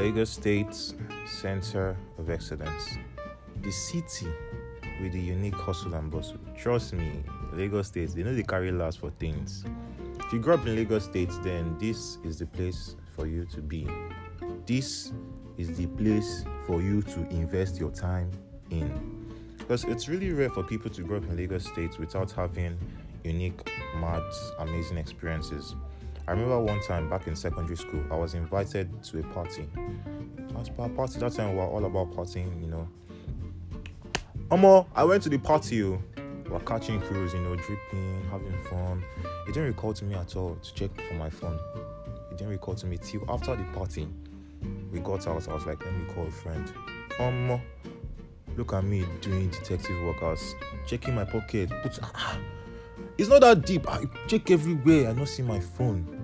Lagos State Center of Excellence, the city with the unique hustle and bustle. Trust me, Lagos State, they know they carry last for things. If you grew up in Lagos State, then this is the place for you to be. This is the place for you to invest your time in. Because it's really rare for people to grow up in Lagos State without having unique, mad, amazing experiences. I remember one time back in secondary school, I was invited to a party. As per party, that time we were all about partying, you know. Omo, I went to the party, oh. we were catching crews, you know, dripping, having fun. It didn't recall to me at all to check for my phone. It didn't recall to me till after the party. We got out, I was like, let me call a friend. Omo, look at me doing detective work. I was checking my pocket. Put, ah, it's not that deep. I check everywhere. I don't see my phone.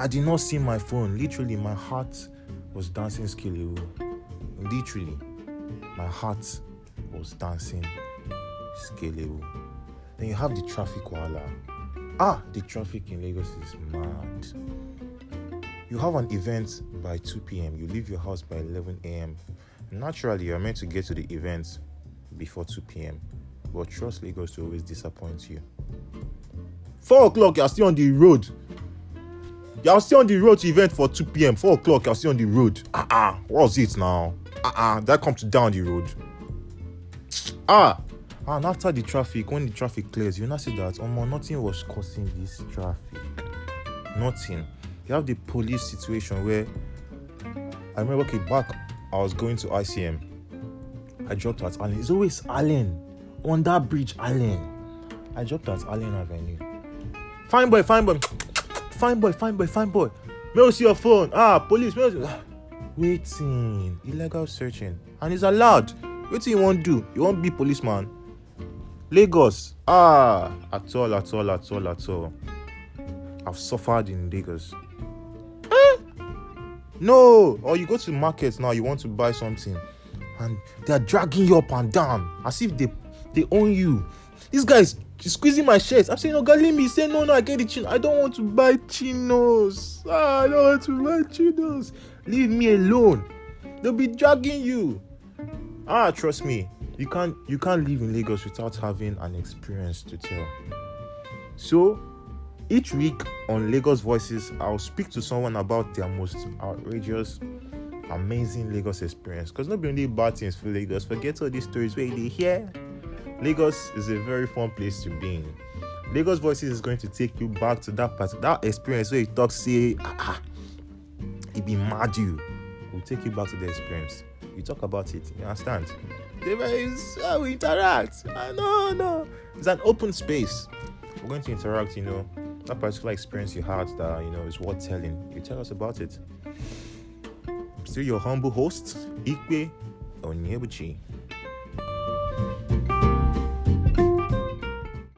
I did not see my phone. Literally, my heart was dancing skelewu. Literally, my heart was dancing skelewu. Then you have the traffic wala. Ah, the traffic in Lagos is mad. You have an event by 2 p.m. You leave your house by 11 a.m. Naturally, you're meant to get to the event before 2 p.m. But trust Lagos to always disappoint you. 4 o'clock, you're still on the road. You're still on the road to event for 2 p.m. 4 o'clock, you're still on the road. Ah, uh-uh, what's it now? Ah, uh-uh, that comes down the road. Ah, and after the traffic, when the traffic clears, you now see that Oh almost nothing was causing this traffic. Nothing. You have the police situation where I remember, okay, back I was going to ICM. I dropped at Allen. It's always Allen. On that bridge, Allen. I dropped at Allen Avenue. Fine boy, fine boy. Fine boy, fine boy, fine boy. May I see your phone? Ah, police. See... Waiting. Illegal searching. And it's allowed. What do you want to do? You want to be policeman? Lagos. Ah, at all, at all, at all, at all. I've suffered in Lagos. Eh? No. Or you go to market now, you want to buy something, and they are dragging you up and down as if they they own you. This guy's squeezing my shirt. I'm saying, no, God, leave me. Say, no, no, I get the chin. I don't want to buy chinos. Ah, I don't want to buy chinos. Leave me alone. They'll be dragging you. Ah, trust me. You can't you can't live in Lagos without having an experience to tell. So each week on Lagos Voices, I'll speak to someone about their most outrageous, amazing Lagos experience. Because not only bad things for Lagos, forget all these stories where they hear. Lagos is a very fun place to be in. Lagos Voices is going to take you back to that part, that experience where you talk, say, ah, ah it be mad you. We'll take you back to the experience. You talk about it, you understand? The very how we interact. Ah, no, no. It's an open space. We're going to interact, you know. That particular experience you had that you know is worth telling. You tell us about it. Still your humble host, Ikpe Onyebuchi.